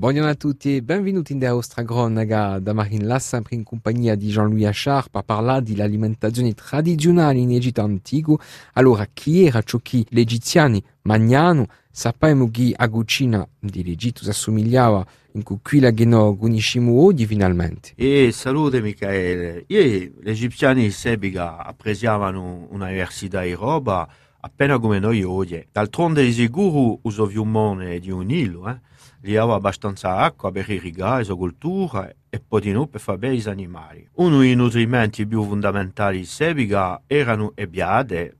Buongiorno a tutti e benvenuti in nostra cronaca da Marine sempre in compagnia di Jean-Louis Achard per parlare dell'alimentazione tradizionale in Egitto antico. Allora, chi era ciò che gli egiziani mangiano? Sappiamo che la cucina dell'Egitto si assomigliava in quella che noi conosciamo oggi finalmente. E salute Michele, Ieri gli egiziani sebiga apprezzavano un'università di roba appena come noi oggi. D'altronde di sicuro uso fiumone di un Nilo, eh? Li aveva abbastanza acqua per irrigare la cultura e poi per fare bene gli animali. Uno dei nutrimenti più fondamentali di Sebiga erano le biade,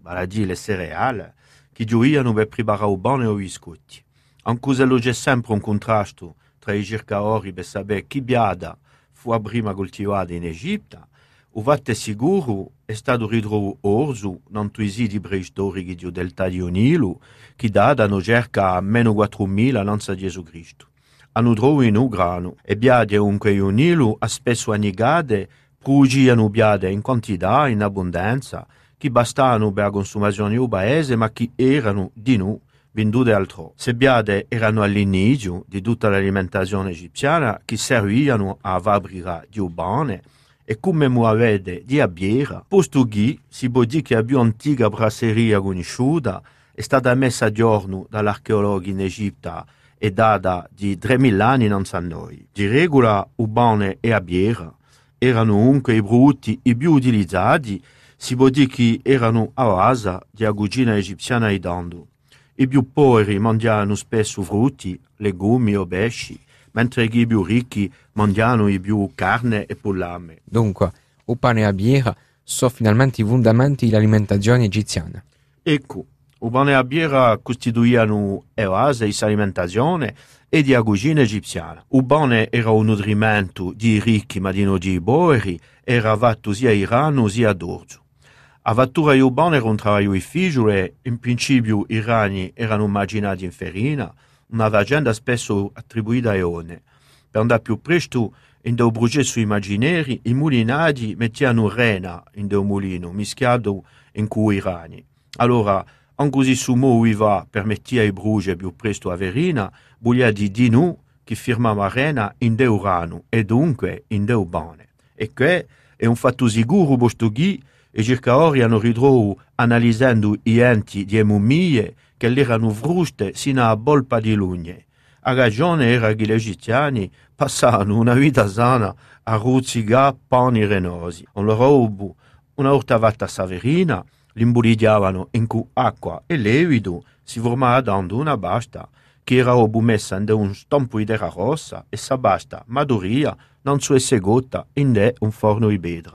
vale le cereali, che gioiano per preparare il bene o biscotti. Anche se c'è sempre un contrasto tra i cercatori per sapere chi biada fu prima coltivata in Egitto o vatte sicuro è stato ridro orzo non tuisi di preistorici di delta di Nilo che dadano circa meno 4.000 l'anza Gesù Cristo. Hanno trovato in un grano e biade unque il Nilo a spesso annegate produgiano biade in quantità, in abbondanza, che bastavano per la consumazione del paese ma che erano di noi vendute altro. Se biade erano all'inizio di tutta l'alimentazione egiziana che servivano a fabbricare di bene e come muovete di abbiera, posto che si può dire che la più antica brasseria conosciuta è stata messa a giorno dall'archeologo in Egitto e data di 3000 anni non sa noi. Di regola, ubane e abbiera erano anche i brutti i più utilizzati, si può dire che erano a base di cucina egiziana e dando. I più poveri mangiavano spesso frutti, legumi o pesci, mentre i più ricchi mangiano i più carne e pollame. Dunque, il pane e la birra sono finalmente i fondamenti dell'alimentazione egiziana. Ecco, il pane e la birra costituivano la base dell'alimentazione e della cucina egiziana. Il pane era un nutrimento di ricchi ma di non di poveri, era fatto sia a rano sia ad orzo. A fattura del pane era un lavoro difficile, in principio i rani erano immaginati in farina, una leggenda spesso attribuita a Ione. Per andare più presto, in dei processo immaginari, i mulinati mettevano rena in dei mulino, mischiato in cui rani. Allora, anche così su mo va permetteva ai bruge più presto a verina, voglia di di nu che firmava rena in deu rano e dunque in deu bane. E che è un fatto sicuro, posto che i cercatori hanno ritrovato, analizzando i enti di mummie, che erano fruste sino a bolpa di lugne. A ragione era che gli egiziani passavano una vita sana a ruzzigare pani renosi. On loro una ortavata saverina, l'imbolidiavano in cui acqua e levido si formava dando una basta, che era messa in un stompo di terra rossa e sa basta maduria non su esse gotta in un forno di bedra.